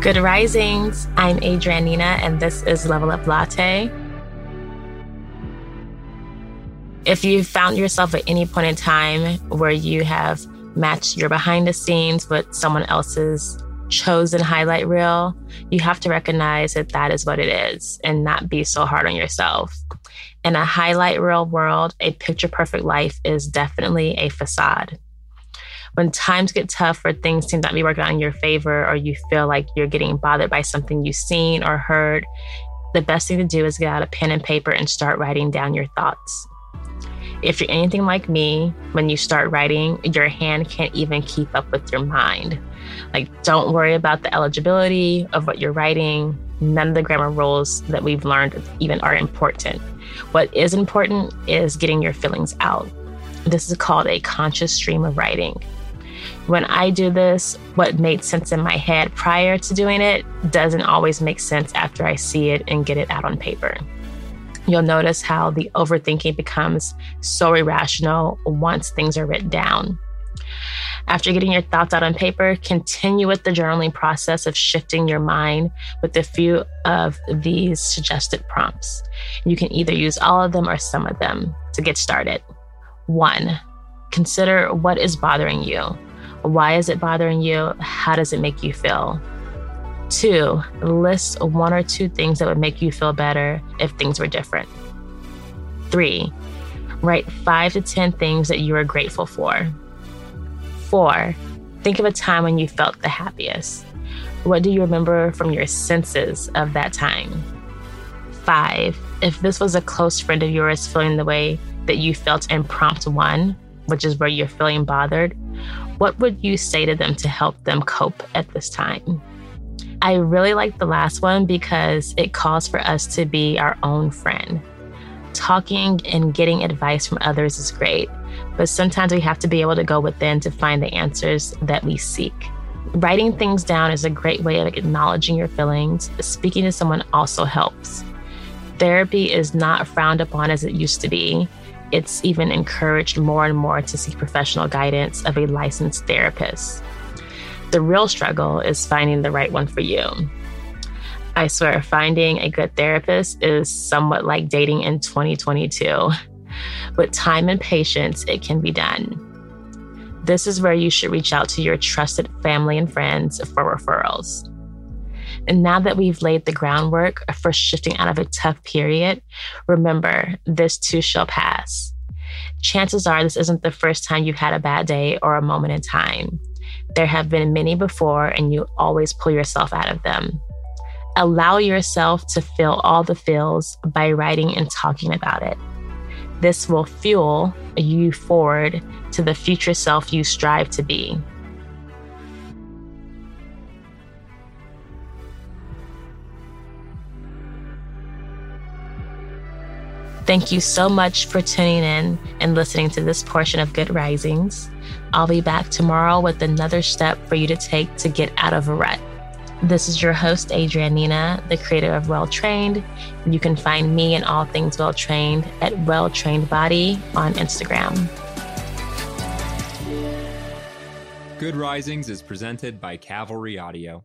Good risings. I'm Adrianina, and this is Level Up Latte. If you've found yourself at any point in time where you have matched your behind the scenes with someone else's chosen highlight reel, you have to recognize that that is what it is and not be so hard on yourself. In a highlight reel world, a picture perfect life is definitely a facade when times get tough or things seem not to be working out in your favor or you feel like you're getting bothered by something you've seen or heard, the best thing to do is get out a pen and paper and start writing down your thoughts. If you're anything like me, when you start writing, your hand can't even keep up with your mind. Like, don't worry about the eligibility of what you're writing. None of the grammar rules that we've learned even are important. What is important is getting your feelings out. This is called a conscious stream of writing. When I do this, what made sense in my head prior to doing it doesn't always make sense after I see it and get it out on paper. You'll notice how the overthinking becomes so irrational once things are written down. After getting your thoughts out on paper, continue with the journaling process of shifting your mind with a few of these suggested prompts. You can either use all of them or some of them to get started. One, consider what is bothering you. Why is it bothering you? How does it make you feel? Two, list one or two things that would make you feel better if things were different. Three, write five to 10 things that you are grateful for. Four, think of a time when you felt the happiest. What do you remember from your senses of that time? Five, if this was a close friend of yours feeling the way that you felt in prompt one, which is where you're feeling bothered, what would you say to them to help them cope at this time? I really like the last one because it calls for us to be our own friend. Talking and getting advice from others is great, but sometimes we have to be able to go within to find the answers that we seek. Writing things down is a great way of acknowledging your feelings. Speaking to someone also helps. Therapy is not frowned upon as it used to be, it's even encouraged more and more to seek professional guidance of a licensed therapist. The real struggle is finding the right one for you. I swear, finding a good therapist is somewhat like dating in 2022. With time and patience, it can be done. This is where you should reach out to your trusted family and friends for referrals. And now that we've laid the groundwork for shifting out of a tough period, remember this too shall pass. Chances are this isn't the first time you've had a bad day or a moment in time. There have been many before, and you always pull yourself out of them. Allow yourself to feel all the feels by writing and talking about it. This will fuel you forward to the future self you strive to be. Thank you so much for tuning in and listening to this portion of Good Risings. I'll be back tomorrow with another step for you to take to get out of a rut. This is your host, Adrianina, the creator of Well Trained. You can find me and all things Well Trained at Well Trained Body on Instagram. Good Risings is presented by Cavalry Audio.